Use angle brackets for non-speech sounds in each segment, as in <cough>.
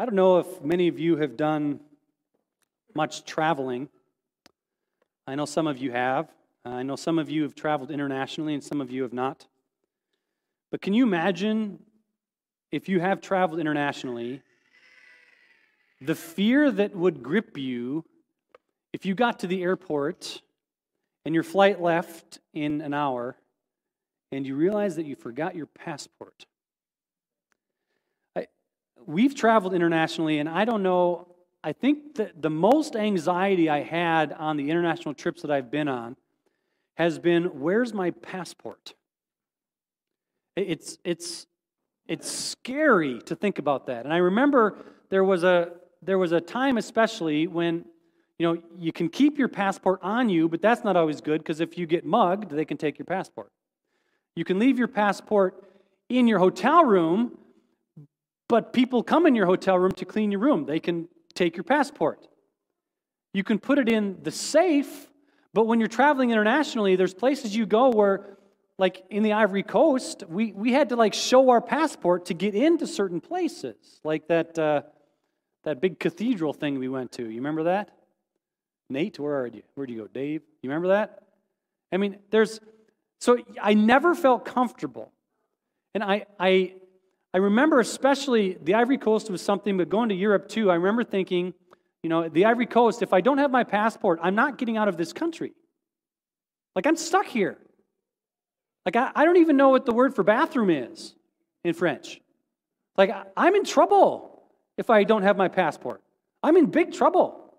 I don't know if many of you have done much traveling. I know some of you have. I know some of you have traveled internationally and some of you have not. But can you imagine if you have traveled internationally, the fear that would grip you if you got to the airport and your flight left in an hour and you realize that you forgot your passport? We've traveled internationally, and I don't know, I think that the most anxiety I had on the international trips that I've been on has been where's my passport? It's, it's, it's scary to think about that. And I remember there was a, there was a time, especially, when you know you can keep your passport on you, but that's not always good because if you get mugged, they can take your passport. You can leave your passport in your hotel room, but people come in your hotel room to clean your room. They can take your passport. You can put it in the safe, but when you're traveling internationally, there's places you go where like in the Ivory Coast, we, we had to like show our passport to get into certain places, like that, uh, that big cathedral thing we went to. You remember that? Nate, where are you? Where do you go? Dave, you remember that? I mean, there's, so I never felt comfortable. And I, I, I remember especially the Ivory Coast was something, but going to Europe too, I remember thinking, you know, the Ivory Coast, if I don't have my passport, I'm not getting out of this country. Like, I'm stuck here. Like, I, I don't even know what the word for bathroom is in French. Like, I, I'm in trouble if I don't have my passport. I'm in big trouble.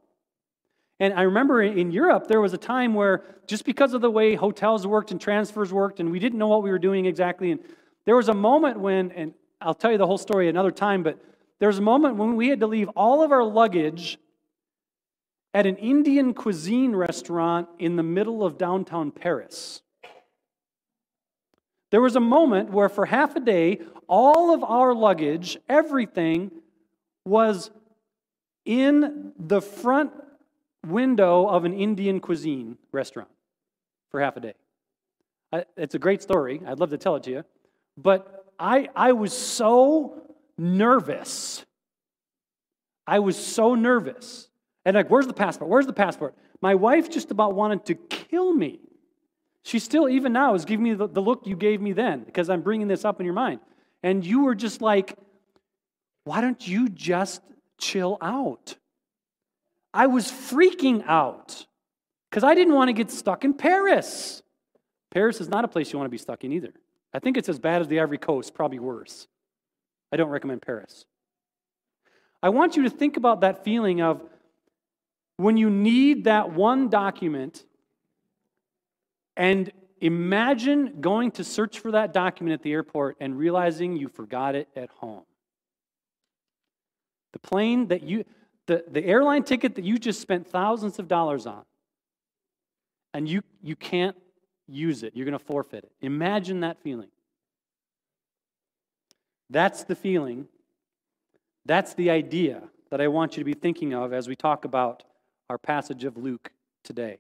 And I remember in Europe, there was a time where just because of the way hotels worked and transfers worked, and we didn't know what we were doing exactly, and there was a moment when, and I'll tell you the whole story another time, but there was a moment when we had to leave all of our luggage at an Indian cuisine restaurant in the middle of downtown Paris. There was a moment where, for half a day, all of our luggage, everything, was in the front window of an Indian cuisine restaurant for half a day. It's a great story. I'd love to tell it to you. But I, I was so nervous. I was so nervous. And like, where's the passport? Where's the passport? My wife just about wanted to kill me she still, even now, is giving me the, the look you gave me then because I'm bringing this up in your mind. And you were just like, why don't you just chill out? I was freaking out because I didn't want to get stuck in Paris. Paris is not a place you want to be stuck in either. I think it's as bad as the Ivory Coast, probably worse. I don't recommend Paris. I want you to think about that feeling of when you need that one document and imagine going to search for that document at the airport and realizing you forgot it at home. The plane that you, the, the airline ticket that you just spent thousands of dollars on, and you, you can't use it. You're going to forfeit it. Imagine that feeling. That's the feeling. That's the idea that I want you to be thinking of as we talk about our passage of Luke today.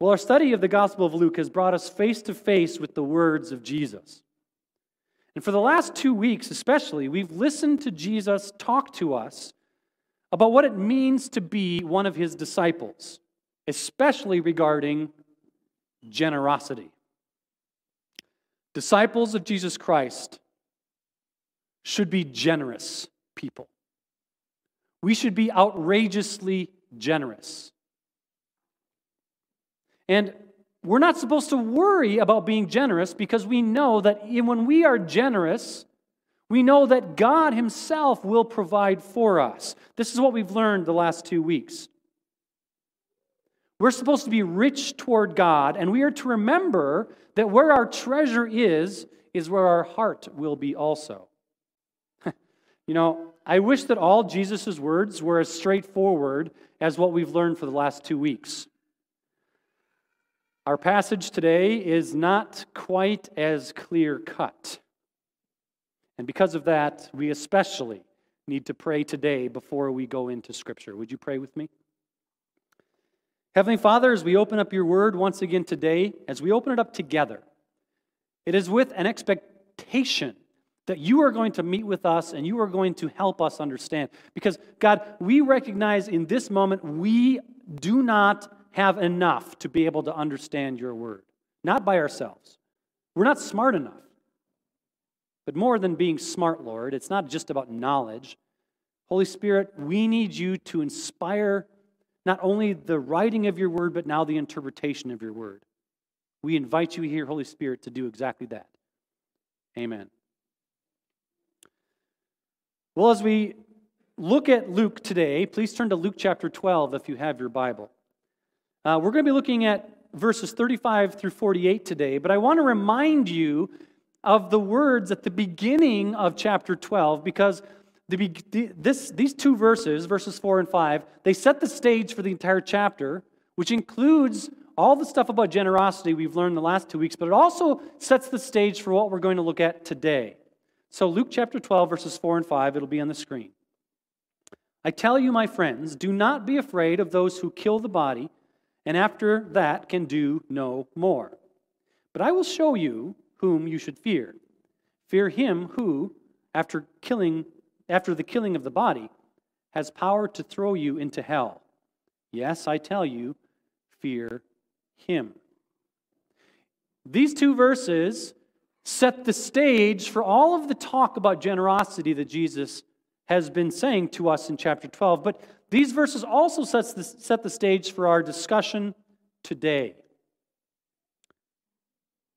Well, our study of the Gospel of Luke has brought us face to face with the words of Jesus. And for the last two weeks, especially, we've listened to Jesus talk to us about what it means to be one of his disciples, especially regarding generosity. Disciples of Jesus Christ should be generous people. We should be outrageously generous. And we're not supposed to worry about being generous because we know that when we are generous, we know that God Himself will provide for us. This is what we've learned the last two weeks. We're supposed to be rich toward God, and we are to remember that where our treasure is, is where our heart will be also. <laughs> you know, I wish that all Jesus' words were as straightforward as what we've learned for the last two weeks. Our passage today is not quite as clear cut. And because of that, we especially need to pray today before we go into Scripture. Would you pray with me? Heavenly Father, as we open up your word once again today, as we open it up together, it is with an expectation that you are going to meet with us and you are going to help us understand. Because, God, we recognize in this moment we do not have enough to be able to understand your word, not by ourselves. We're not smart enough. But more than being smart, Lord, it's not just about knowledge. Holy Spirit, we need you to inspire not only the writing of your word, but now the interpretation of your word. We invite you here, Holy Spirit, to do exactly that. Amen. Well, as we look at Luke today, please turn to Luke chapter 12 if you have your Bible. Uh, we're going to be looking at verses 35 through 48 today, but I want to remind you of the words at the beginning of chapter 12 because the, this, these two verses, verses 4 and 5, they set the stage for the entire chapter, which includes all the stuff about generosity we've learned the last two weeks, but it also sets the stage for what we're going to look at today. So, Luke chapter 12, verses 4 and 5, it'll be on the screen. I tell you, my friends, do not be afraid of those who kill the body, and after that can do no more. But I will show you whom you should fear. Fear him who, after killing, after the killing of the body, has power to throw you into hell. Yes, I tell you, fear him. These two verses set the stage for all of the talk about generosity that Jesus has been saying to us in chapter 12. But these verses also sets the, set the stage for our discussion today.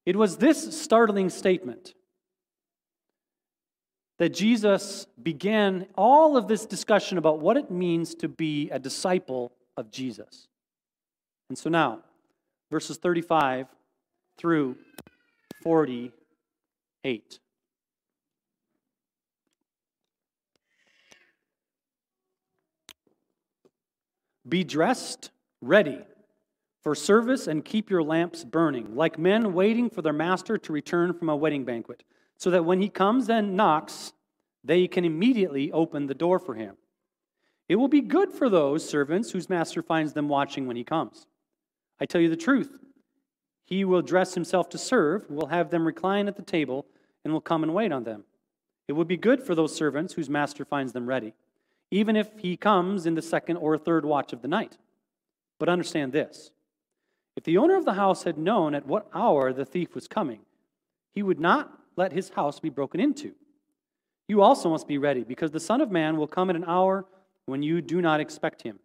It was this startling statement that Jesus began all of this discussion about what it means to be a disciple of Jesus. And so now, verses 35 through 48. Be dressed, ready for service, and keep your lamps burning, like men waiting for their master to return from a wedding banquet, so that when he comes and knocks, they can immediately open the door for him. It will be good for those servants whose master finds them watching when he comes. I tell you the truth. He will dress himself to serve, will have them recline at the table, and will come and wait on them. It would be good for those servants whose master finds them ready, even if he comes in the second or third watch of the night. But understand this if the owner of the house had known at what hour the thief was coming, he would not let his house be broken into. You also must be ready, because the Son of Man will come at an hour when you do not expect him.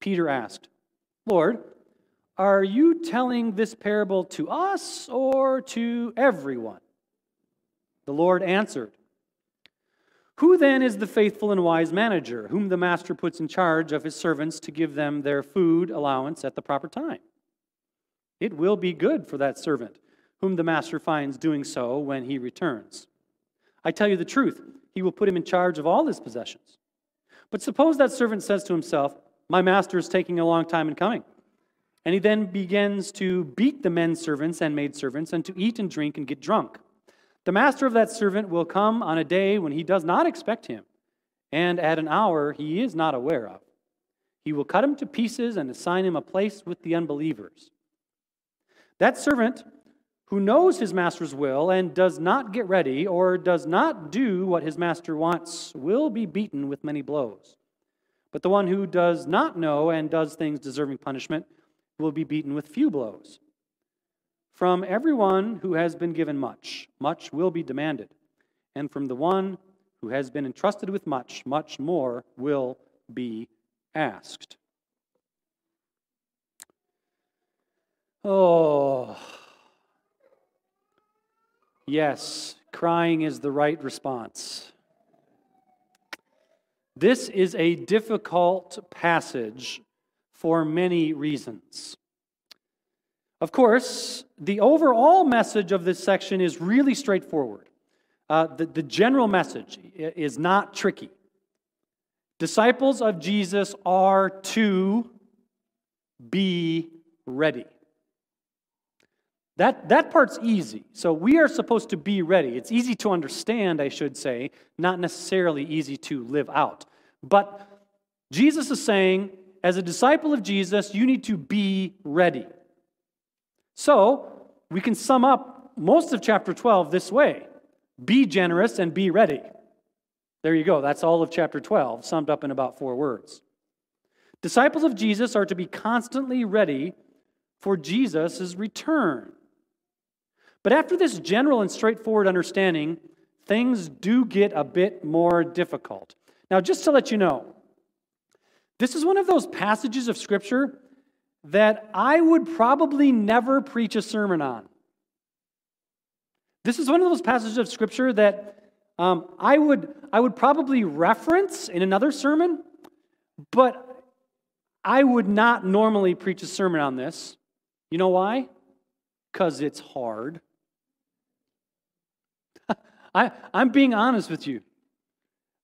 Peter asked, Lord, are you telling this parable to us or to everyone? The Lord answered, Who then is the faithful and wise manager, whom the master puts in charge of his servants to give them their food allowance at the proper time? It will be good for that servant, whom the master finds doing so when he returns. I tell you the truth, he will put him in charge of all his possessions. But suppose that servant says to himself, My master is taking a long time in coming and he then begins to beat the men servants and maid servants and to eat and drink and get drunk. The master of that servant will come on a day when he does not expect him, and at an hour he is not aware of. He will cut him to pieces and assign him a place with the unbelievers. That servant who knows his master's will and does not get ready or does not do what his master wants will be beaten with many blows. But the one who does not know and does things deserving punishment will be beaten with few blows. From everyone who has been given much, much will be demanded. And from the one who has been entrusted with much, much more will be asked. Oh, yes, crying is the right response. This is a difficult passage for many reasons. Of course, the overall message of this section is really straightforward. Uh, the, the general message is not tricky. Disciples of Jesus are to be ready. That, that part's easy. So we are supposed to be ready. It's easy to understand, I should say, not necessarily easy to live out. But Jesus is saying as a disciple of Jesus, you need to be ready. So, we can sum up most of chapter 12 this way be generous and be ready. There you go. That's all of chapter 12, summed up in about four words. Disciples of Jesus are to be constantly ready for Jesus' return. But after this general and straightforward understanding, things do get a bit more difficult. Now, just to let you know, this is one of those passages of Scripture that I would probably never preach a sermon on. This is one of those passages of Scripture that um, I, would, I would probably reference in another sermon, but I would not normally preach a sermon on this. You know why? Because it's hard. I, I'm being honest with you.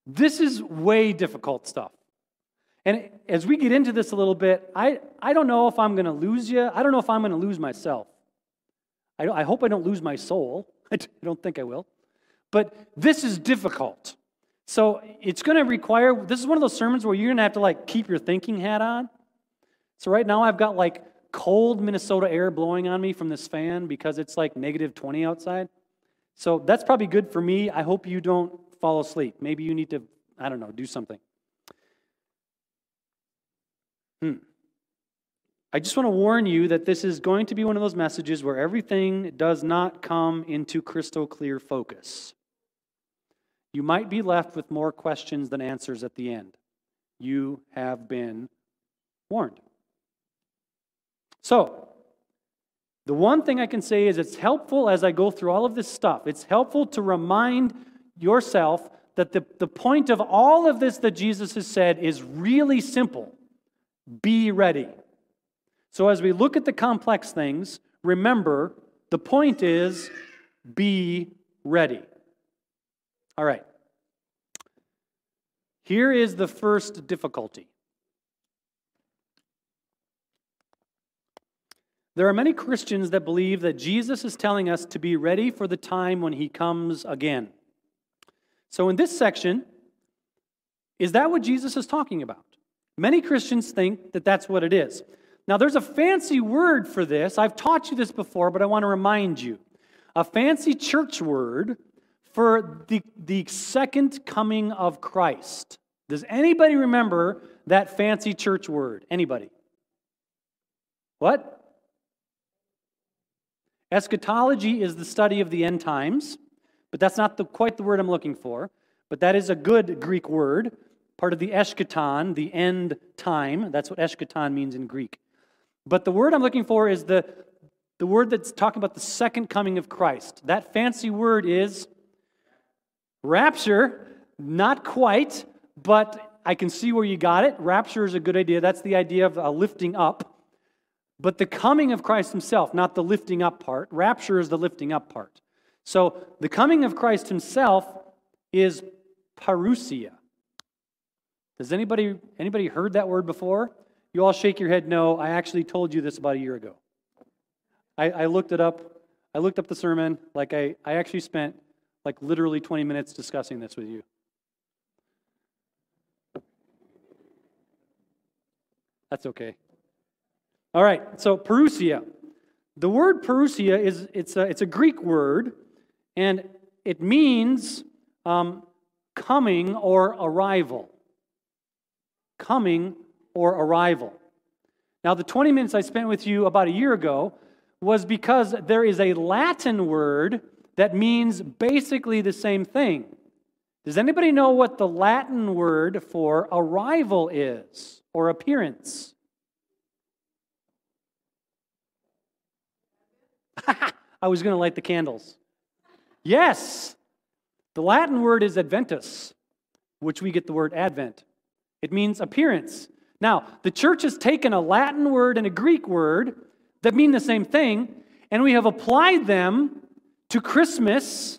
This is way difficult stuff. And as we get into this a little bit, I, I don't know if I'm going to lose you. I don't know if I'm going to lose myself. I, I hope I don't lose my soul. <laughs> I don't think I will. But this is difficult. So it's going to require, this is one of those sermons where you're going to have to like keep your thinking hat on. So right now I've got like cold Minnesota air blowing on me from this fan because it's like negative 20 outside. So that's probably good for me. I hope you don't fall asleep. Maybe you need to, I don't know, do something. Hmm. I just want to warn you that this is going to be one of those messages where everything does not come into crystal clear focus. You might be left with more questions than answers at the end. You have been warned. So, the one thing I can say is it's helpful as I go through all of this stuff. It's helpful to remind yourself that the, the point of all of this that Jesus has said is really simple. Be ready. So, as we look at the complex things, remember the point is be ready. All right. Here is the first difficulty. There are many Christians that believe that Jesus is telling us to be ready for the time when he comes again. So, in this section, is that what Jesus is talking about? Many Christians think that that's what it is. Now, there's a fancy word for this. I've taught you this before, but I want to remind you. A fancy church word for the, the second coming of Christ. Does anybody remember that fancy church word? Anybody? What? Eschatology is the study of the end times, but that's not the, quite the word I'm looking for. But that is a good Greek word part of the eschaton, the end time. That's what eschaton means in Greek. But the word I'm looking for is the, the word that's talking about the second coming of Christ. That fancy word is rapture. Not quite, but I can see where you got it. Rapture is a good idea. That's the idea of a lifting up. But the coming of Christ himself, not the lifting up part. Rapture is the lifting up part. So the coming of Christ himself is parousia. Does anybody, anybody heard that word before? You all shake your head no. I actually told you this about a year ago. I, I looked it up. I looked up the sermon. Like I, I actually spent like literally 20 minutes discussing this with you. That's okay. All right, so parousia. The word parousia is it's a, it's a Greek word, and it means um, coming or arrival coming or arrival. Now, the 20 minutes I spent with you about a year ago was because there is a Latin word that means basically the same thing. Does anybody know what the Latin word for arrival is or appearance? <laughs> I was going to light the candles. Yes, the Latin word is adventus, which we get the word advent. It means appearance. Now, the church has taken a Latin word and a Greek word that mean the same thing, and we have applied them to Christmas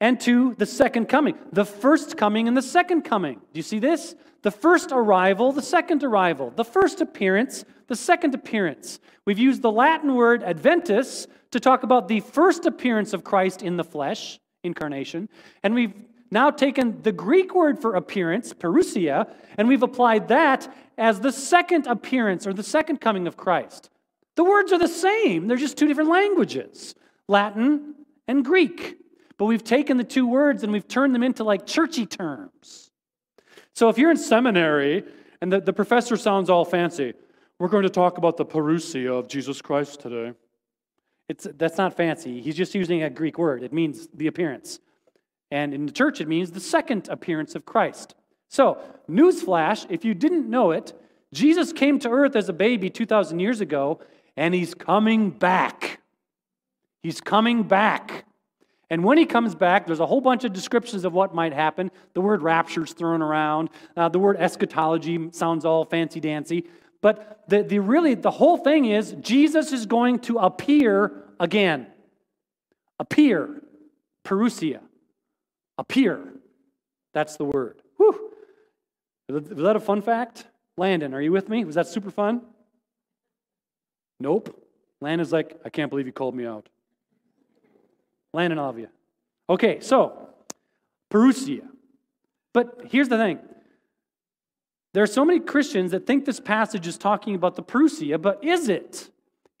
and to the second coming. The first coming and the second coming. Do you see this? The first arrival, the second arrival. The first appearance, the second appearance. We've used the Latin word adventus to talk about the first appearance of Christ in the flesh, incarnation, and we've now taken the Greek word for appearance, parousia, and we've applied that as the second appearance or the second coming of Christ. The words are the same, they're just two different languages Latin and Greek. but we've taken the two words and we've turned them into like churchy terms. So if you're in seminary and the, the professor sounds all fancy, we're going to talk about the parousia of Jesus Christ today. It's, that's not fancy. He's just using a Greek word. It means the appearance. And in the church, it means the second appearance of Christ. So, newsflash if you didn't know it, Jesus came to earth as a baby 2,000 years ago, and he's coming back. He's coming back. And when he comes back, there's a whole bunch of descriptions of what might happen. The word rapture is thrown around. Uh, the word eschatology sounds all fancy dancy. But the, the really, the whole thing is Jesus is going to appear again. Appear. Parousia. Appear. That's the word. Whew. Was that a fun fact? Landon, are you with me? Was that super fun? Nope. Landon's like, I can't believe you called me out. Landon, you. Okay, so, Parousia. But here's the thing there are so many Christians that think this passage is talking about the Parousia, but is it?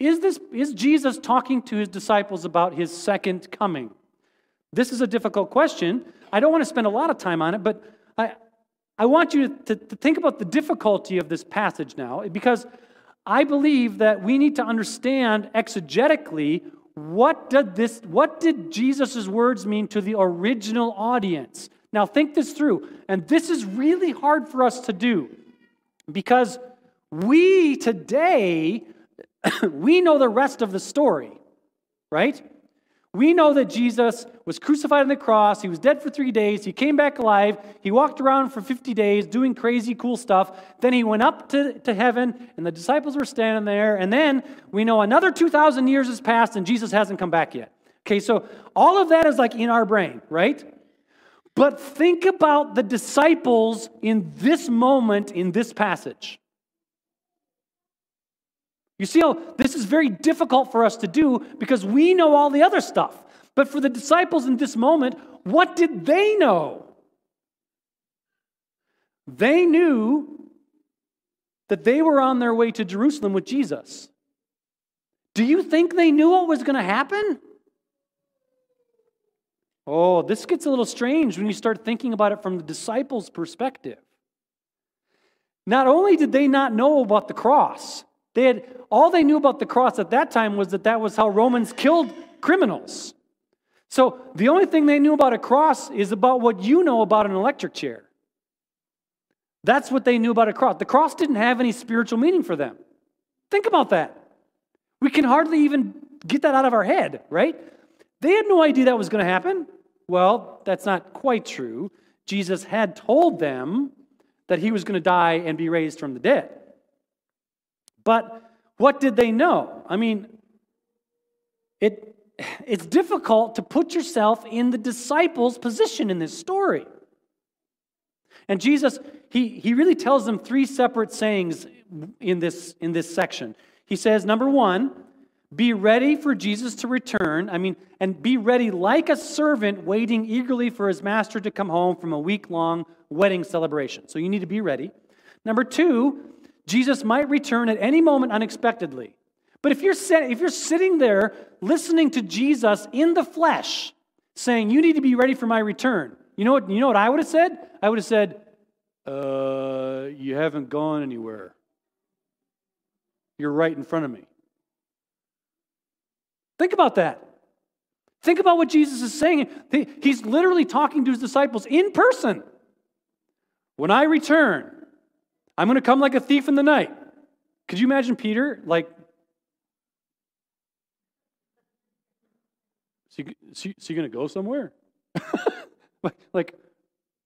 Is, this, is Jesus talking to his disciples about his second coming? This is a difficult question. I don't want to spend a lot of time on it, but I, I want you to, to think about the difficulty of this passage now, because I believe that we need to understand exegetically what did this what did Jesus' words mean to the original audience? Now think this through. And this is really hard for us to do because we today <coughs> we know the rest of the story, right? We know that Jesus was crucified on the cross. He was dead for three days. He came back alive. He walked around for 50 days doing crazy, cool stuff. Then he went up to, to heaven, and the disciples were standing there. And then we know another 2,000 years has passed, and Jesus hasn't come back yet. Okay, so all of that is like in our brain, right? But think about the disciples in this moment in this passage. You see how this is very difficult for us to do because we know all the other stuff. But for the disciples in this moment, what did they know? They knew that they were on their way to Jerusalem with Jesus. Do you think they knew what was going to happen? Oh, this gets a little strange when you start thinking about it from the disciples' perspective. Not only did they not know about the cross, they had, all they knew about the cross at that time was that that was how Romans killed criminals. So the only thing they knew about a cross is about what you know about an electric chair. That's what they knew about a cross. The cross didn't have any spiritual meaning for them. Think about that. We can hardly even get that out of our head, right? They had no idea that was going to happen. Well, that's not quite true. Jesus had told them that he was going to die and be raised from the dead. But what did they know? I mean, it, it's difficult to put yourself in the disciples' position in this story. And Jesus, he, he really tells them three separate sayings in this, in this section. He says, number one, be ready for Jesus to return. I mean, and be ready like a servant waiting eagerly for his master to come home from a week long wedding celebration. So you need to be ready. Number two, Jesus might return at any moment unexpectedly. But if you're, if you're sitting there listening to Jesus in the flesh saying, You need to be ready for my return, you know what, you know what I would have said? I would have said, uh, You haven't gone anywhere. You're right in front of me. Think about that. Think about what Jesus is saying. He's literally talking to his disciples in person. When I return, I'm going to come like a thief in the night. Could you imagine Peter like is he going to go somewhere? <laughs> like,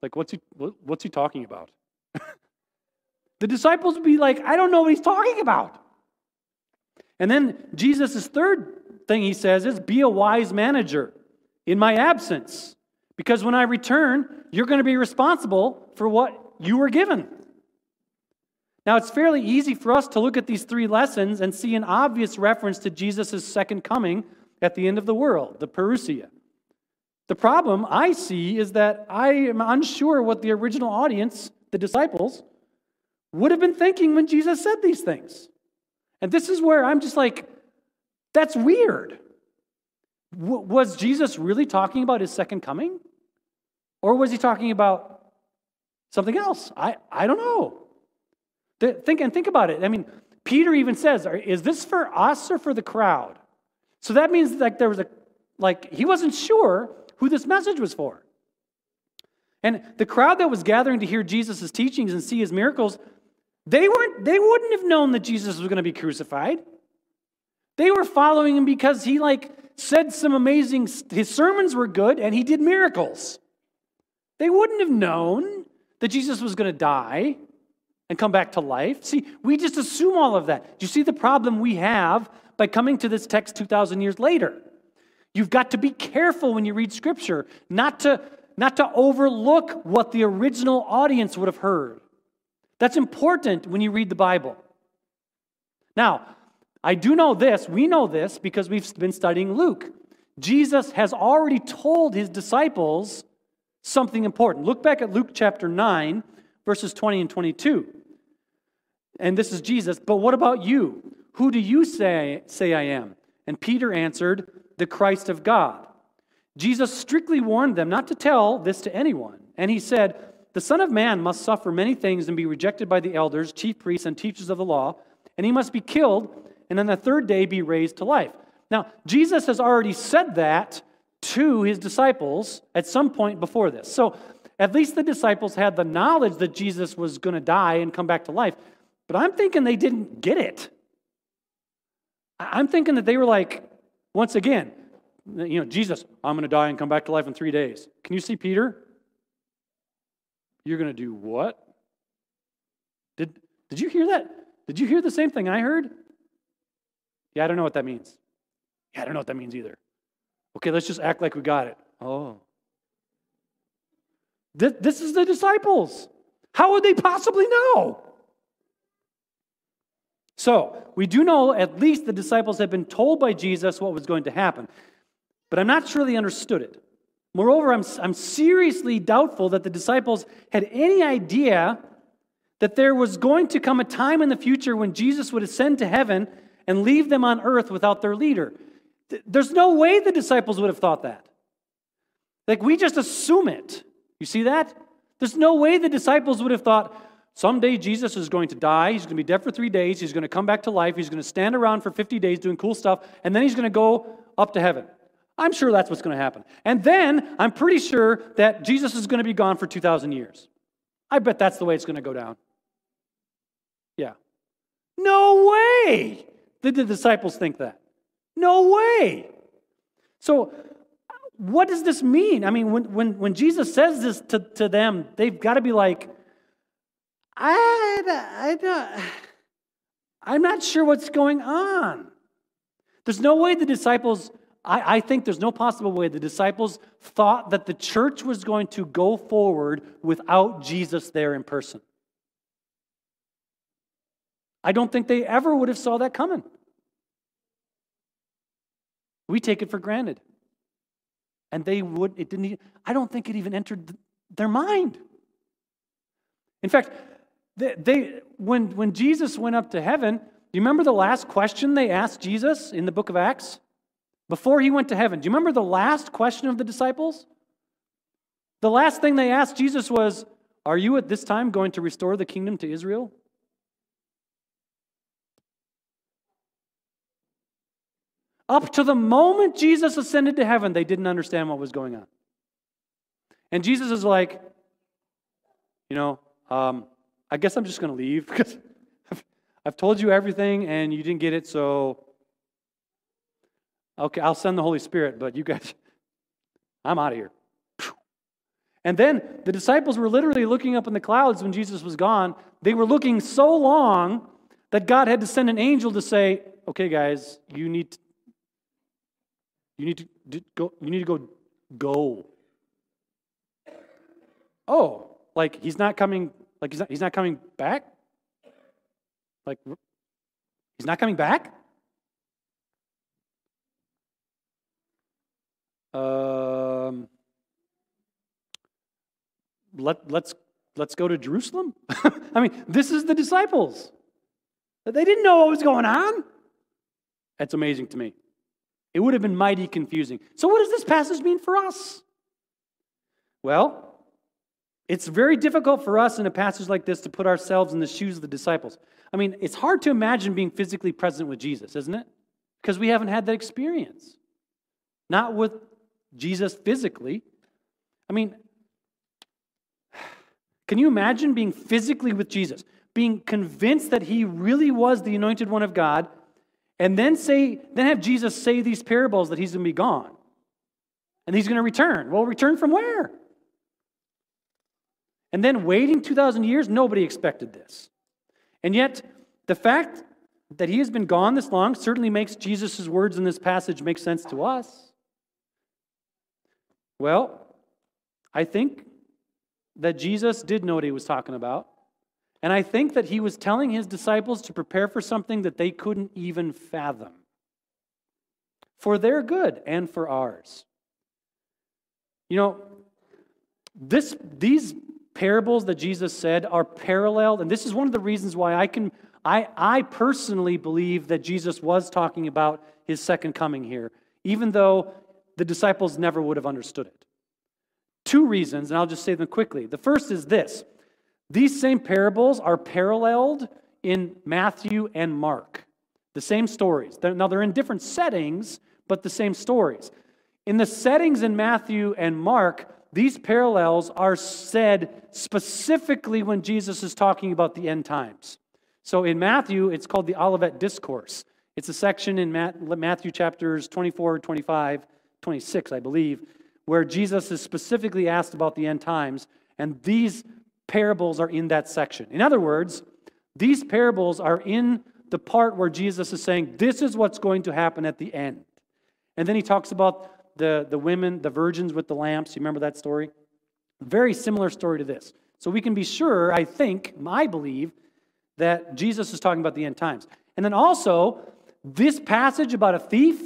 like what's he, what's he talking about? <laughs> the disciples would be like, I don't know what he's talking about. And then Jesus' third thing he says is, be a wise manager in my absence. Because when I return, you're going to be responsible for what you were given. Now, it's fairly easy for us to look at these three lessons and see an obvious reference to Jesus' second coming at the end of the world, the parousia. The problem I see is that I am unsure what the original audience, the disciples, would have been thinking when Jesus said these things. And this is where I'm just like, that's weird. w- was Jesus really talking about his second coming? Or was he talking about something else? I, I don't know. Think and think about it. I mean, Peter even says, "Is this for us or for the crowd?" So that means like there was a like he wasn't sure who this message was for. And the crowd that was gathering to hear Jesus' teachings and see his miracles, they weren't they wouldn't have known that Jesus was going to be crucified. They were following him because he like said some amazing his sermons were good and he did miracles. They wouldn't have known that Jesus was going to die and come back to life. See, we just assume all of that. Do you see the problem we have by coming to this text 2,000 years later? You've got to be careful when you read Scripture not to, not to overlook what the original audience would have heard. That's important when you read the Bible. Now, I do know this, we know this because we've been studying Luke. Jesus has already told his disciples something important. Look back at Luke chapter 9, verses 20 and 22. And this is Jesus, but what about you? Who do you say, say I am? And Peter answered, The Christ of God. Jesus strictly warned them not to tell this to anyone. And he said, The Son of Man must suffer many things and be rejected by the elders, chief priests, and teachers of the law, and he must be killed, and on the third day be raised to life. Now, Jesus has already said that to his disciples at some point before this. So at least the disciples had the knowledge that Jesus was going to die and come back to life. But I'm thinking they didn't get it. I'm thinking that they were like, once again, you know, Jesus, I'm going to die and come back to life in three days. Can you see Peter? You're going to do what? Did, did you hear that? Did you hear the same thing I heard? Yeah, I don't know what that means. Yeah, I don't know what that means either. Okay, let's just act like we got it. Oh. This, this is the disciples. How would they possibly know? So, we do know at least the disciples had been told by Jesus what was going to happen, but I'm not sure they understood it. Moreover, I'm, I'm seriously doubtful that the disciples had any idea that there was going to come a time in the future when Jesus would ascend to heaven and leave them on earth without their leader. There's no way the disciples would have thought that. Like, we just assume it. You see that? There's no way the disciples would have thought, someday Jesus is going to die. He's going to be dead for three days. He's going to come back to life. He's going to stand around for 50 days doing cool stuff, and then he's going to go up to heaven. I'm sure that's what's going to happen. And then I'm pretty sure that Jesus is going to be gone for 2,000 years. I bet that's the way it's going to go down. Yeah. No way did the disciples think that. No way. So, what does this mean? I mean, when, when, when Jesus says this to, to them, they've got to be like, I, I don't, I'm not sure what's going on. There's no way the disciples, I, I think there's no possible way the disciples thought that the church was going to go forward without Jesus there in person. I don't think they ever would have saw that coming. We take it for granted. And they would, it didn't, I don't think it even entered their mind. In fact, they, they, when, when Jesus went up to heaven, do you remember the last question they asked Jesus in the book of Acts? Before he went to heaven, do you remember the last question of the disciples? The last thing they asked Jesus was, Are you at this time going to restore the kingdom to Israel? Up to the moment Jesus ascended to heaven, they didn't understand what was going on. And Jesus is like, you know, um, I guess I'm just going to leave <laughs> because I've told you everything and you didn't get it, so okay, I'll send the Holy Spirit, but you guys, <laughs> I'm out of here. And then the disciples were literally looking up in the clouds when Jesus was gone. They were looking so long that God had to send an angel to say, okay, guys, you need you need to go, you need to go, go. Oh, like he's not coming, like he's not, he's not coming back? Like, he's not coming back? Um, let, let's, let's go to Jerusalem? <laughs> I mean, this is the disciples. They didn't know what was going on. That's amazing to me. It would have been mighty confusing. So, what does this passage mean for us? Well, it's very difficult for us in a passage like this to put ourselves in the shoes of the disciples. I mean, it's hard to imagine being physically present with Jesus, isn't it? Because we haven't had that experience. Not with Jesus physically. I mean, can you imagine being physically with Jesus, being convinced that he really was the anointed one of God, and then say, then have Jesus say these parables that he's going to be gone and he's going to return? Well, return from where? And then waiting 2,000 years, nobody expected this. And yet, the fact that he has been gone this long certainly makes Jesus' words in this passage make sense to us. Well, I think that Jesus did know what he was talking about. And I think that he was telling his disciples to prepare for something that they couldn't even fathom for their good and for ours. You know, this, these parables that Jesus said are paralleled, and this is one of the reasons why I can I, I personally believe that Jesus was talking about his second coming here, even though the disciples never would have understood it. Two reasons, and I'll just say them quickly. The first is this these same parables are paralleled in Matthew and Mark, the same stories. Now, they're in different settings, but the same stories. In the settings in Matthew and Mark, these parallels are said specifically when Jesus is talking about the end times. So in Matthew, it's called the Olivet Discourse. It's a section in Matthew chapters 24, 25, 26, I believe, where Jesus is specifically asked about the end times, and these parables are in that section. In other words, these parables are in the part where Jesus is saying, This is what's going to happen at the end. And then he talks about the, the women, the virgins with the lamps. You remember that story? Very similar story to this. So we can be sure, I think, I believe, that Jesus is talking about the end times. And then also, this passage about a thief,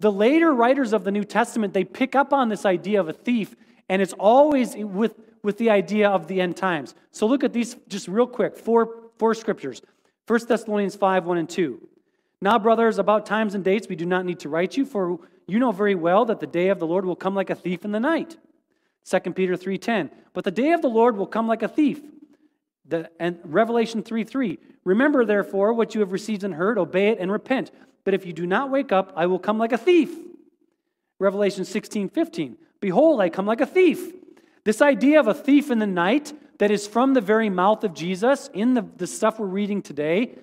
the later writers of the New Testament, they pick up on this idea of a thief, and it's always with, with the idea of the end times. So look at these just real quick four, four scriptures 1 Thessalonians 5 1 and 2. Now, brothers, about times and dates we do not need to write you, for you know very well that the day of the Lord will come like a thief in the night. 2 Peter 3:10. But the day of the Lord will come like a thief. The, and Revelation 3 3. Remember, therefore, what you have received and heard, obey it and repent. But if you do not wake up, I will come like a thief. Revelation 16 15. Behold, I come like a thief. This idea of a thief in the night that is from the very mouth of Jesus in the, the stuff we're reading today,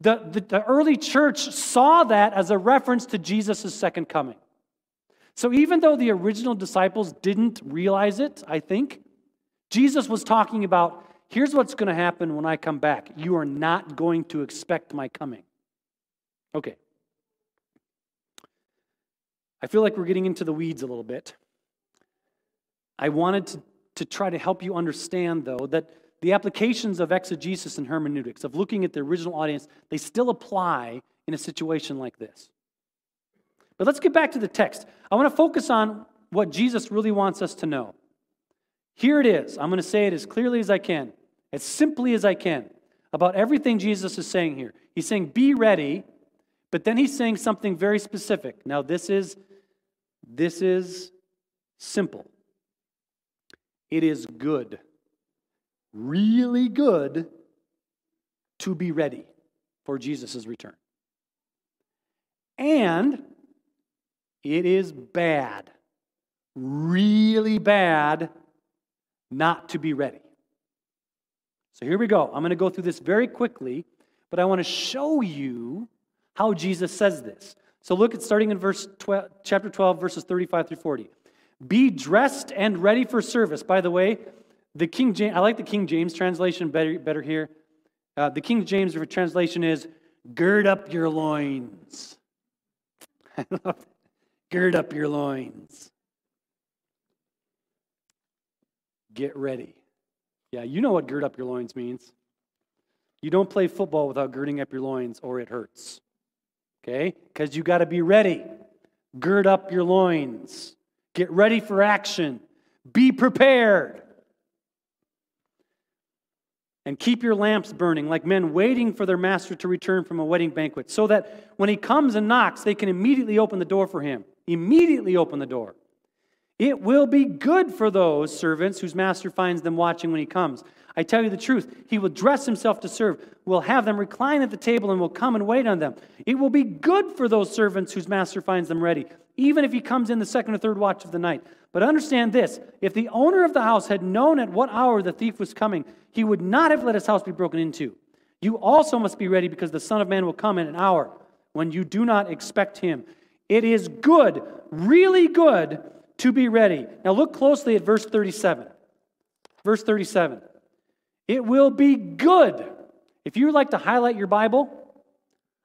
the, the, the early church saw that as a reference to Jesus' second coming. So even though the original disciples didn't realize it, I think, Jesus was talking about here's what's going to happen when I come back. You are not going to expect my coming. Okay. I feel like we're getting into the weeds a little bit. I wanted to, to try to help you understand, though, that the applications of exegesis and hermeneutics, of looking at the original audience, they still apply in a situation like this. But let's get back to the text. I want to focus on what Jesus really wants us to know. Here it is. I'm going to say it as clearly as I can, as simply as I can, about everything Jesus is saying here. He's saying, Be ready, but then he's saying something very specific. Now, this is, this is simple. It is good, really good, to be ready for Jesus' return. And it is bad, really bad, not to be ready. So here we go. I'm going to go through this very quickly, but I want to show you how Jesus says this. So look at starting in verse 12, chapter 12, verses 35 through 40. Be dressed and ready for service. By the way, the King James, I like the King James translation better, better here. Uh, the King James translation is gird up your loins. <laughs> I love. Gird up your loins. Get ready. Yeah, you know what gird up your loins means. You don't play football without girding up your loins or it hurts. Okay? Because you got to be ready. Gird up your loins. Get ready for action. Be prepared. And keep your lamps burning, like men waiting for their master to return from a wedding banquet, so that when he comes and knocks, they can immediately open the door for him. Immediately open the door. It will be good for those servants whose master finds them watching when he comes. I tell you the truth, he will dress himself to serve, will have them recline at the table, and will come and wait on them. It will be good for those servants whose master finds them ready, even if he comes in the second or third watch of the night. But understand this if the owner of the house had known at what hour the thief was coming, he would not have let his house be broken into. You also must be ready because the Son of Man will come in an hour when you do not expect him. It is good, really good, to be ready. Now look closely at verse 37. Verse 37. It will be good. If you like to highlight your Bible,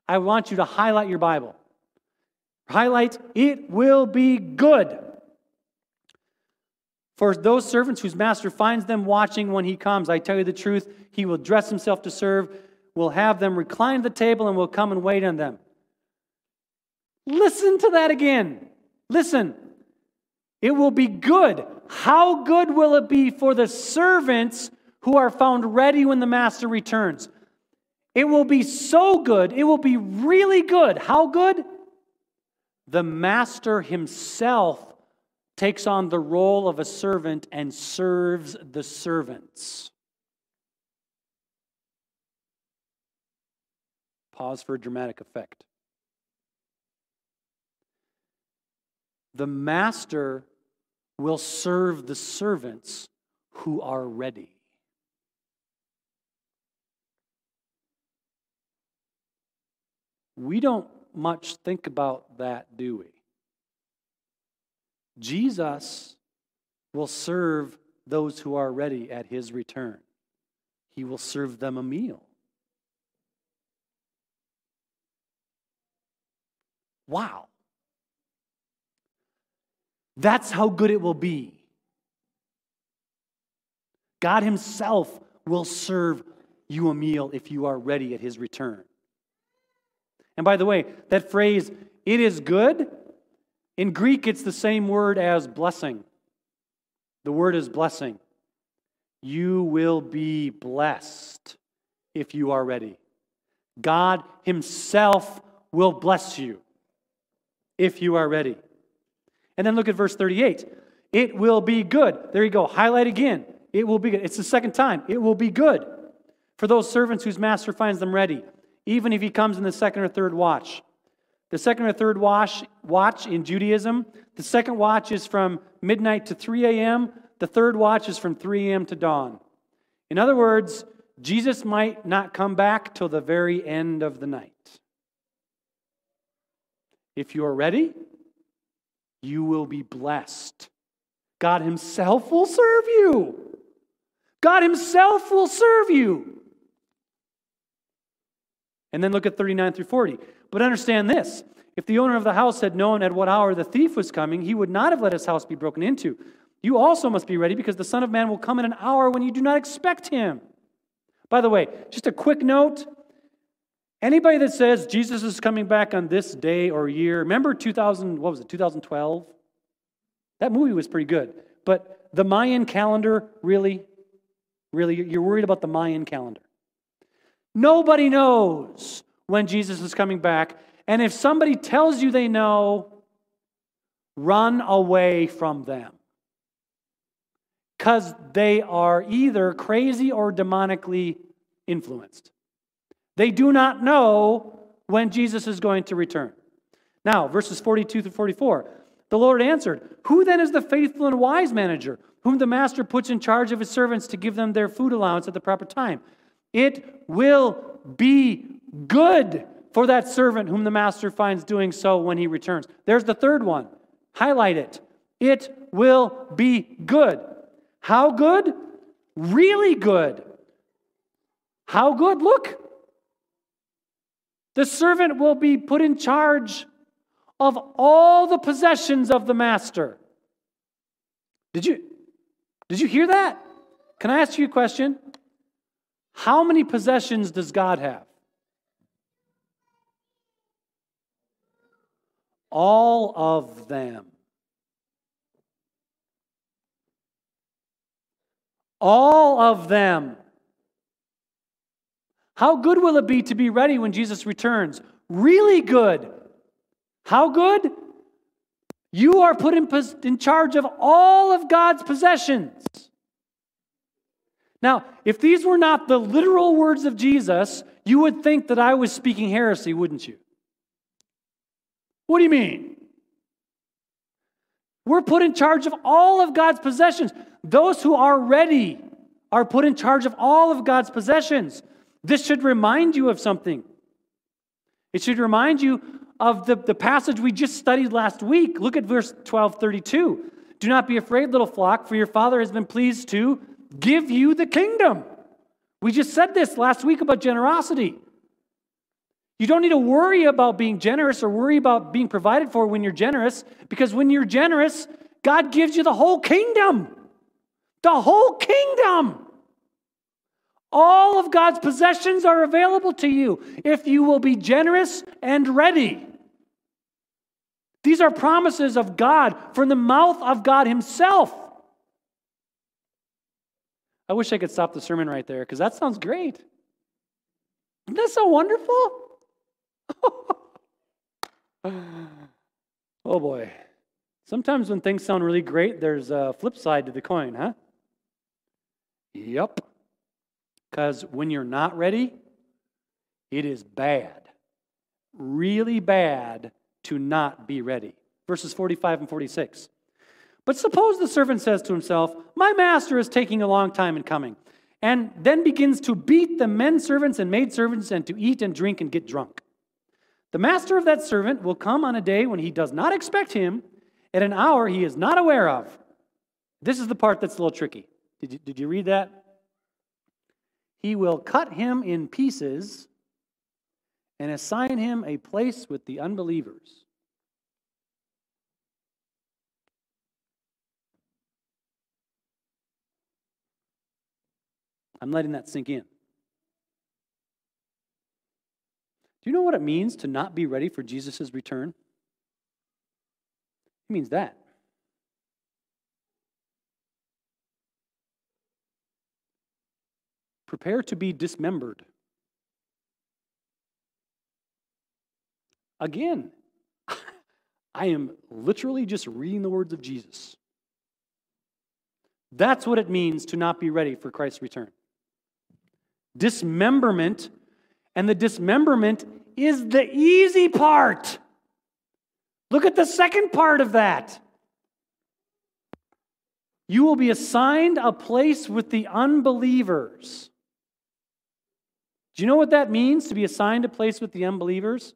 I want you to highlight your Bible. Highlight, it will be good. For those servants whose master finds them watching when he comes, I tell you the truth, he will dress himself to serve, will have them recline the table, and will come and wait on them. Listen to that again. Listen. It will be good. How good will it be for the servants who are found ready when the master returns. It will be so good. It will be really good. How good? The master himself takes on the role of a servant and serves the servants. Pause for dramatic effect. The master will serve the servants who are ready. We don't much think about that, do we? Jesus will serve those who are ready at his return. He will serve them a meal. Wow. That's how good it will be. God Himself will serve you a meal if you are ready at His return. And by the way, that phrase, it is good, in Greek, it's the same word as blessing. The word is blessing. You will be blessed if you are ready. God Himself will bless you if you are ready. And then look at verse 38. It will be good. There you go. Highlight again. It will be good. It's the second time. It will be good for those servants whose master finds them ready even if he comes in the second or third watch. The second or third watch, watch in Judaism, the second watch is from midnight to 3 a.m., the third watch is from 3 a.m. to dawn. In other words, Jesus might not come back till the very end of the night. If you're ready, you will be blessed. God Himself will serve you. God Himself will serve you. And then look at 39 through 40. But understand this if the owner of the house had known at what hour the thief was coming, he would not have let his house be broken into. You also must be ready because the Son of Man will come in an hour when you do not expect him. By the way, just a quick note anybody that says Jesus is coming back on this day or year, remember 2000, what was it, 2012? That movie was pretty good. But the Mayan calendar, really? Really? You're worried about the Mayan calendar. Nobody knows when Jesus is coming back. And if somebody tells you they know, run away from them. Because they are either crazy or demonically influenced. They do not know when Jesus is going to return. Now, verses 42 through 44. The Lord answered, Who then is the faithful and wise manager, whom the master puts in charge of his servants to give them their food allowance at the proper time? It will be good for that servant whom the master finds doing so when he returns. There's the third one. Highlight it. It will be good. How good? Really good. How good? Look. The servant will be put in charge of all the possessions of the master. Did you did you hear that? Can I ask you a question? How many possessions does God have? All of them. All of them. How good will it be to be ready when Jesus returns? Really good. How good? You are put in, in charge of all of God's possessions. Now, if these were not the literal words of Jesus, you would think that I was speaking heresy, wouldn't you? What do you mean? We're put in charge of all of God's possessions. Those who are ready are put in charge of all of God's possessions. This should remind you of something. It should remind you of the, the passage we just studied last week. Look at verse 12 32. Do not be afraid, little flock, for your Father has been pleased to give you the kingdom. We just said this last week about generosity. You don't need to worry about being generous or worry about being provided for when you're generous, because when you're generous, God gives you the whole kingdom. The whole kingdom. All of God's possessions are available to you if you will be generous and ready. These are promises of God from the mouth of God Himself. I wish I could stop the sermon right there because that sounds great. Isn't that so wonderful? <laughs> oh boy. Sometimes when things sound really great, there's a flip side to the coin, huh? Yep. Because when you're not ready, it is bad. Really bad to not be ready. Verses 45 and 46. But suppose the servant says to himself, My master is taking a long time in coming, and then begins to beat the men servants and maid servants and to eat and drink and get drunk. The master of that servant will come on a day when he does not expect him, at an hour he is not aware of. This is the part that's a little tricky. Did you, did you read that? He will cut him in pieces and assign him a place with the unbelievers. I'm letting that sink in. Do you know what it means to not be ready for Jesus' return? It means that. Prepare to be dismembered. Again, <laughs> I am literally just reading the words of Jesus. That's what it means to not be ready for Christ's return. Dismemberment, and the dismemberment is the easy part. Look at the second part of that. You will be assigned a place with the unbelievers. Do you know what that means to be assigned a place with the unbelievers?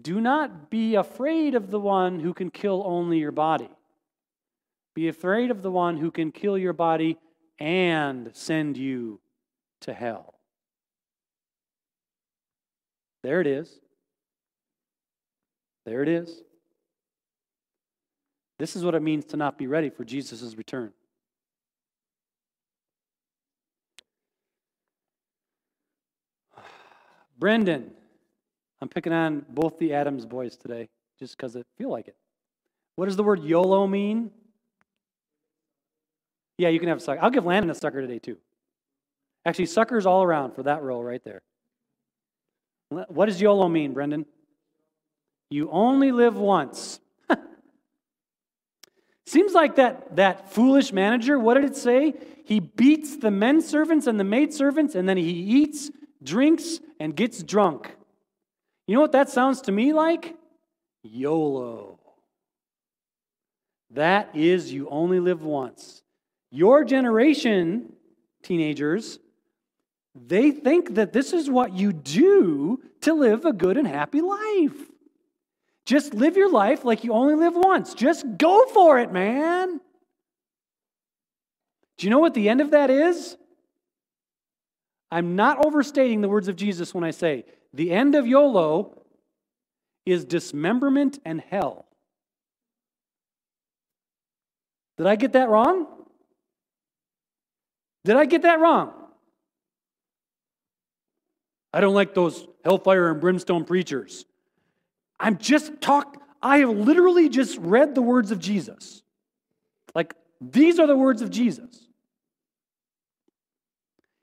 Do not be afraid of the one who can kill only your body. Be afraid of the one who can kill your body and send you to hell. There it is. There it is. This is what it means to not be ready for Jesus' return. Brendan. I'm picking on both the Adams boys today just because I feel like it. What does the word YOLO mean? Yeah, you can have a sucker. I'll give Landon a sucker today, too. Actually, suckers all around for that role right there. What does YOLO mean, Brendan? You only live once. <laughs> Seems like that, that foolish manager, what did it say? He beats the men servants and the maid servants, and then he eats drinks, and gets drunk. You know what that sounds to me like? YOLO. That is, you only live once. Your generation, teenagers, they think that this is what you do to live a good and happy life. Just live your life like you only live once. Just go for it, man. Do you know what the end of that is? I'm not overstating the words of Jesus when I say the end of YOLO is dismemberment and hell. Did I get that wrong? Did I get that wrong? I don't like those hellfire and brimstone preachers. I'm just talk I have literally just read the words of Jesus. Like these are the words of Jesus.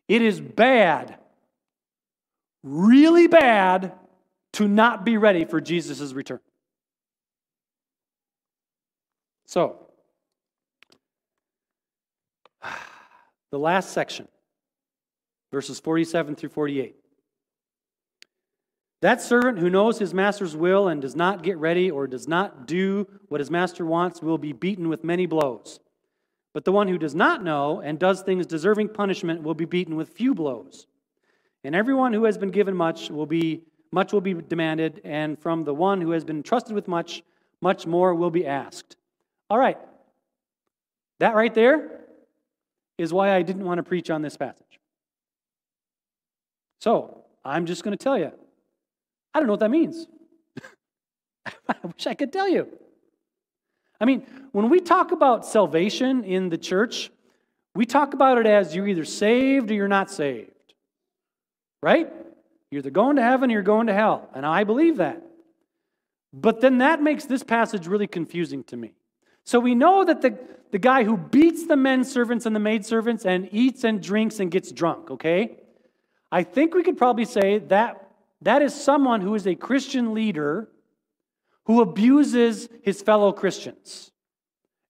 It is bad, really bad, to not be ready for Jesus' return. So, the last section, verses 47 through 48. That servant who knows his master's will and does not get ready or does not do what his master wants will be beaten with many blows. But the one who does not know and does things deserving punishment will be beaten with few blows. And everyone who has been given much will be much will be demanded, and from the one who has been trusted with much, much more will be asked. All right. That right there is why I didn't want to preach on this passage. So, I'm just going to tell you I don't know what that means. <laughs> I wish I could tell you. I mean, when we talk about salvation in the church, we talk about it as you're either saved or you're not saved. Right? You're either going to heaven or you're going to hell. And I believe that. But then that makes this passage really confusing to me. So we know that the, the guy who beats the men servants and the maid servants and eats and drinks and gets drunk, okay? I think we could probably say that that is someone who is a Christian leader who abuses his fellow Christians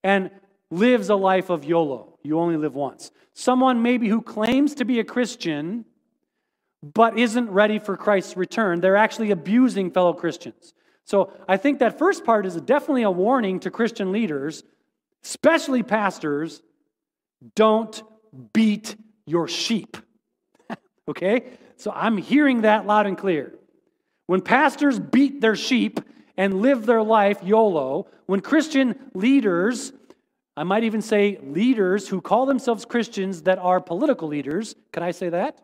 and lives a life of YOLO. You only live once. Someone maybe who claims to be a Christian but isn't ready for Christ's return. They're actually abusing fellow Christians. So I think that first part is definitely a warning to Christian leaders, especially pastors don't beat your sheep. <laughs> okay? So I'm hearing that loud and clear. When pastors beat their sheep and live their life YOLO, when Christian leaders, I might even say leaders who call themselves Christians that are political leaders, can I say that?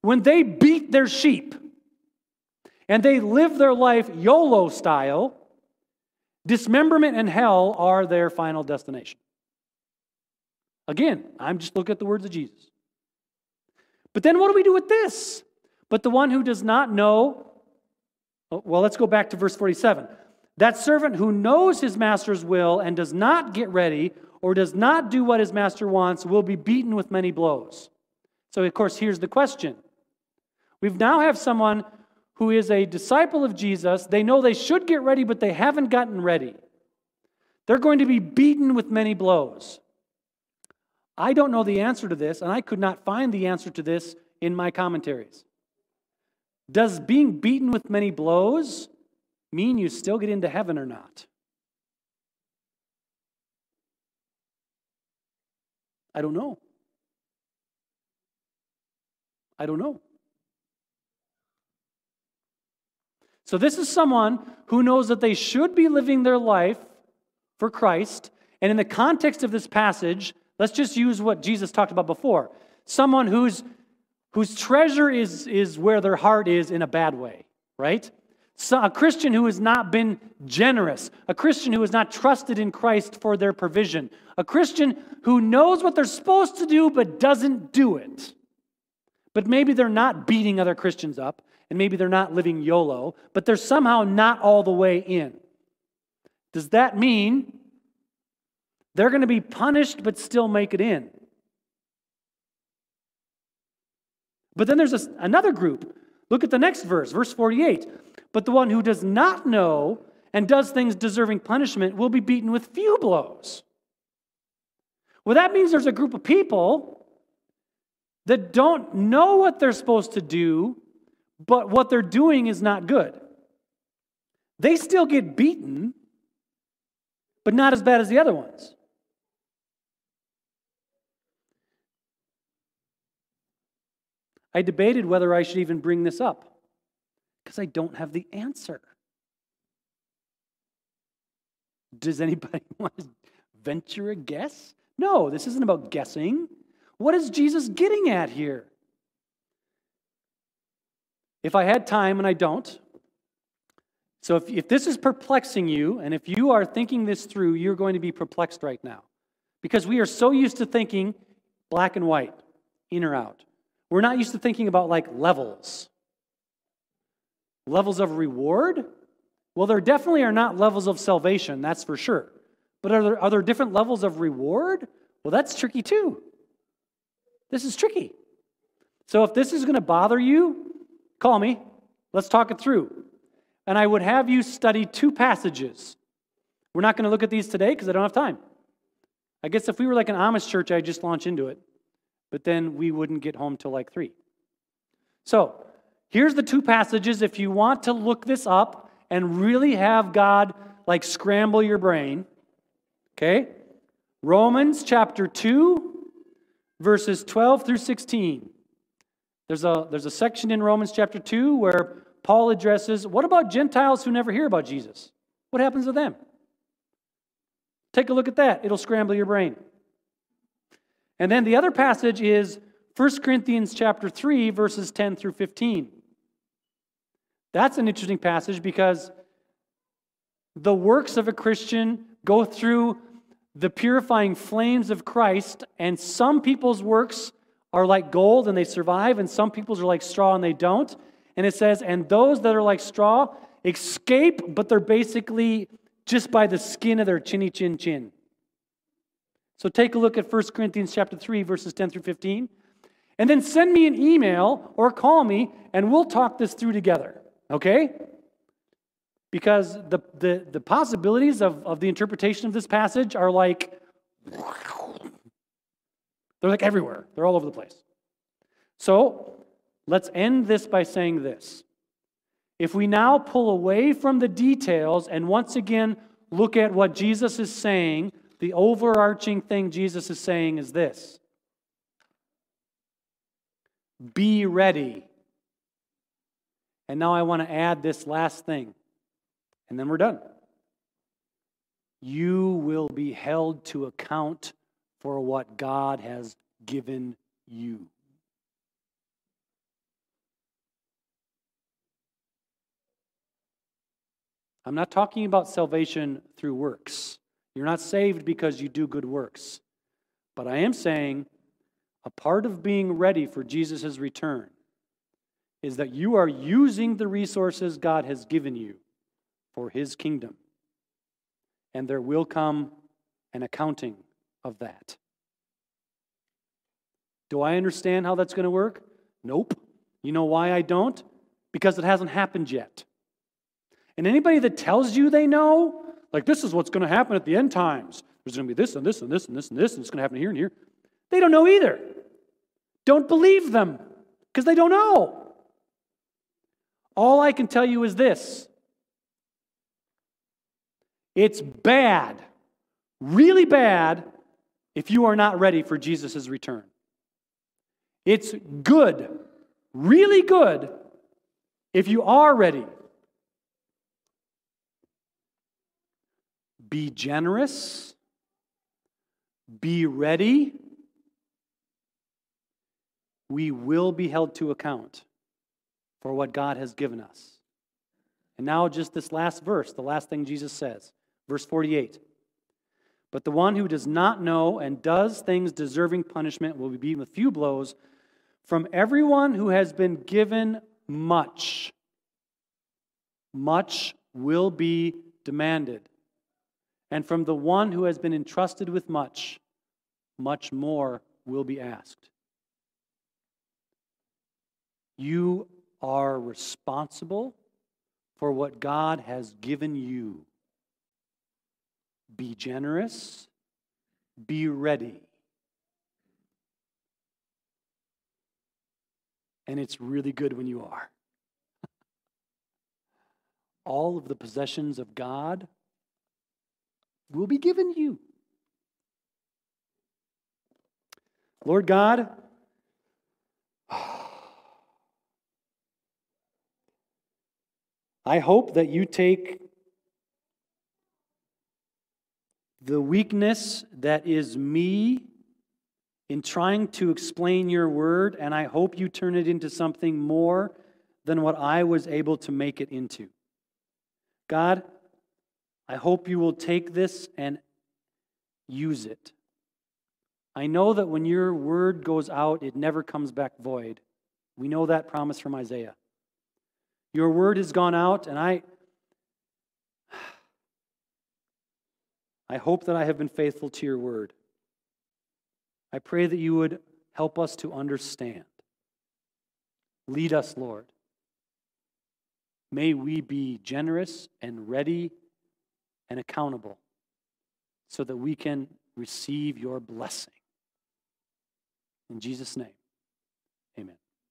When they beat their sheep and they live their life YOLO style, dismemberment and hell are their final destination. Again, I'm just looking at the words of Jesus. But then what do we do with this? But the one who does not know, oh, well, let's go back to verse 47. That servant who knows his master's will and does not get ready or does not do what his master wants will be beaten with many blows. So, of course, here's the question. We now have someone who is a disciple of Jesus. They know they should get ready, but they haven't gotten ready. They're going to be beaten with many blows. I don't know the answer to this, and I could not find the answer to this in my commentaries. Does being beaten with many blows mean you still get into heaven or not? I don't know. I don't know. So, this is someone who knows that they should be living their life for Christ. And in the context of this passage, Let's just use what Jesus talked about before. Someone whose, whose treasure is, is where their heart is in a bad way, right? So a Christian who has not been generous, a Christian who has not trusted in Christ for their provision, a Christian who knows what they're supposed to do but doesn't do it. But maybe they're not beating other Christians up, and maybe they're not living YOLO, but they're somehow not all the way in. Does that mean they're going to be punished but still make it in. But then there's another group. Look at the next verse, verse 48. But the one who does not know and does things deserving punishment will be beaten with few blows. Well, that means there's a group of people that don't know what they're supposed to do, but what they're doing is not good. They still get beaten, but not as bad as the other ones. I debated whether I should even bring this up because I don't have the answer. Does anybody <laughs> want to venture a guess? No, this isn't about guessing. What is Jesus getting at here? If I had time, and I don't, so if, if this is perplexing you, and if you are thinking this through, you're going to be perplexed right now. Because we are so used to thinking black and white, in or out. We're not used to thinking about like levels. Levels of reward? Well, there definitely are not levels of salvation, that's for sure. But are there, are there different levels of reward? Well, that's tricky too. This is tricky. So if this is going to bother you, call me. Let's talk it through. And I would have you study two passages. We're not going to look at these today because I don't have time. I guess if we were like an Amish church, I'd just launch into it. But then we wouldn't get home till like three. So here's the two passages. If you want to look this up and really have God like scramble your brain, okay? Romans chapter 2, verses 12 through 16. There's a, there's a section in Romans chapter 2 where Paul addresses what about Gentiles who never hear about Jesus? What happens to them? Take a look at that. It'll scramble your brain. And then the other passage is 1 Corinthians chapter 3 verses 10 through 15. That's an interesting passage because the works of a Christian go through the purifying flames of Christ, and some people's works are like gold and they survive, and some people's are like straw and they don't. And it says, and those that are like straw escape, but they're basically just by the skin of their chinny chin chin. So take a look at 1 Corinthians chapter 3, verses 10 through 15. And then send me an email or call me, and we'll talk this through together. Okay? Because the, the, the possibilities of, of the interpretation of this passage are like, they're like everywhere, they're all over the place. So let's end this by saying this. If we now pull away from the details and once again look at what Jesus is saying, the overarching thing Jesus is saying is this Be ready. And now I want to add this last thing and then we're done. You will be held to account for what God has given you. I'm not talking about salvation through works. You're not saved because you do good works. But I am saying a part of being ready for Jesus' return is that you are using the resources God has given you for his kingdom. And there will come an accounting of that. Do I understand how that's going to work? Nope. You know why I don't? Because it hasn't happened yet. And anybody that tells you they know, like this is what's going to happen at the end times, there's going to be this and this and this and this and this, and it's going to happen here and here, they don't know either. Don't believe them because they don't know. All I can tell you is this it's bad, really bad, if you are not ready for Jesus' return. It's good, really good, if you are ready. Be generous, be ready. We will be held to account for what God has given us. And now, just this last verse, the last thing Jesus says. Verse 48 But the one who does not know and does things deserving punishment will be beaten with few blows. From everyone who has been given much, much will be demanded. And from the one who has been entrusted with much, much more will be asked. You are responsible for what God has given you. Be generous, be ready. And it's really good when you are. <laughs> All of the possessions of God will be given you. Lord God, <sighs> I hope that you take the weakness that is me in trying to explain your word, and I hope you turn it into something more than what I was able to make it into. God, I hope you will take this and use it. I know that when your word goes out, it never comes back void. We know that promise from Isaiah. Your word has gone out, and I, I hope that I have been faithful to your word. I pray that you would help us to understand Lead us, Lord. May we be generous and ready and accountable so that we can receive your blessing. In Jesus' name.